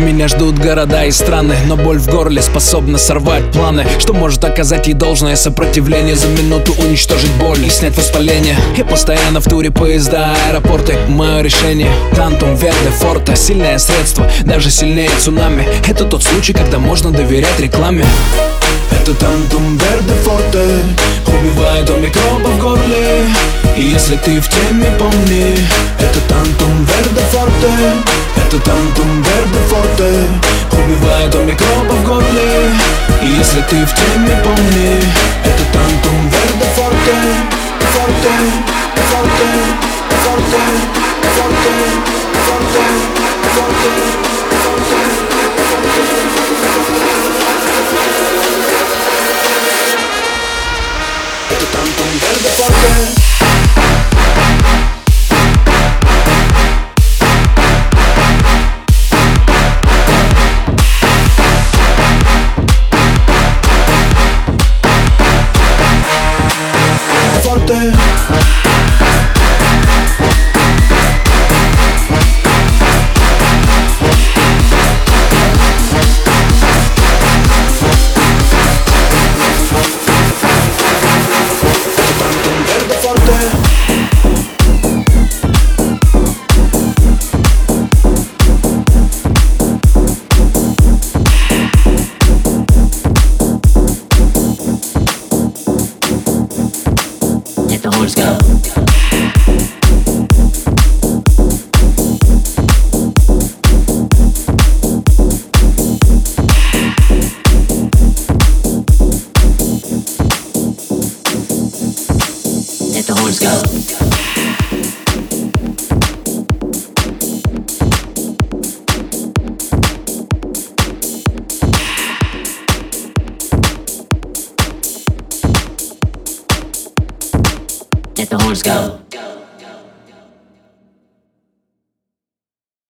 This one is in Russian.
Меня ждут города и страны Но боль в горле способна сорвать планы. Что может оказать ей должное сопротивление? За минуту уничтожить боль и снять воспаление. Я постоянно в туре поезда, аэропорты. Мое решение. Тантум Верде Форте. Сильное средство, даже сильнее цунами. Это тот случай, когда можно доверять рекламе. Это Тантум Верде Форте. Убивает он микробы в горле. И если ты в теме, помни Это Тантум Верде Форте. Это Тантум Верде Убивает он микробы в горле. Если ты в теме, помни soporte let the horns go. Let the horns go. Let the horse go.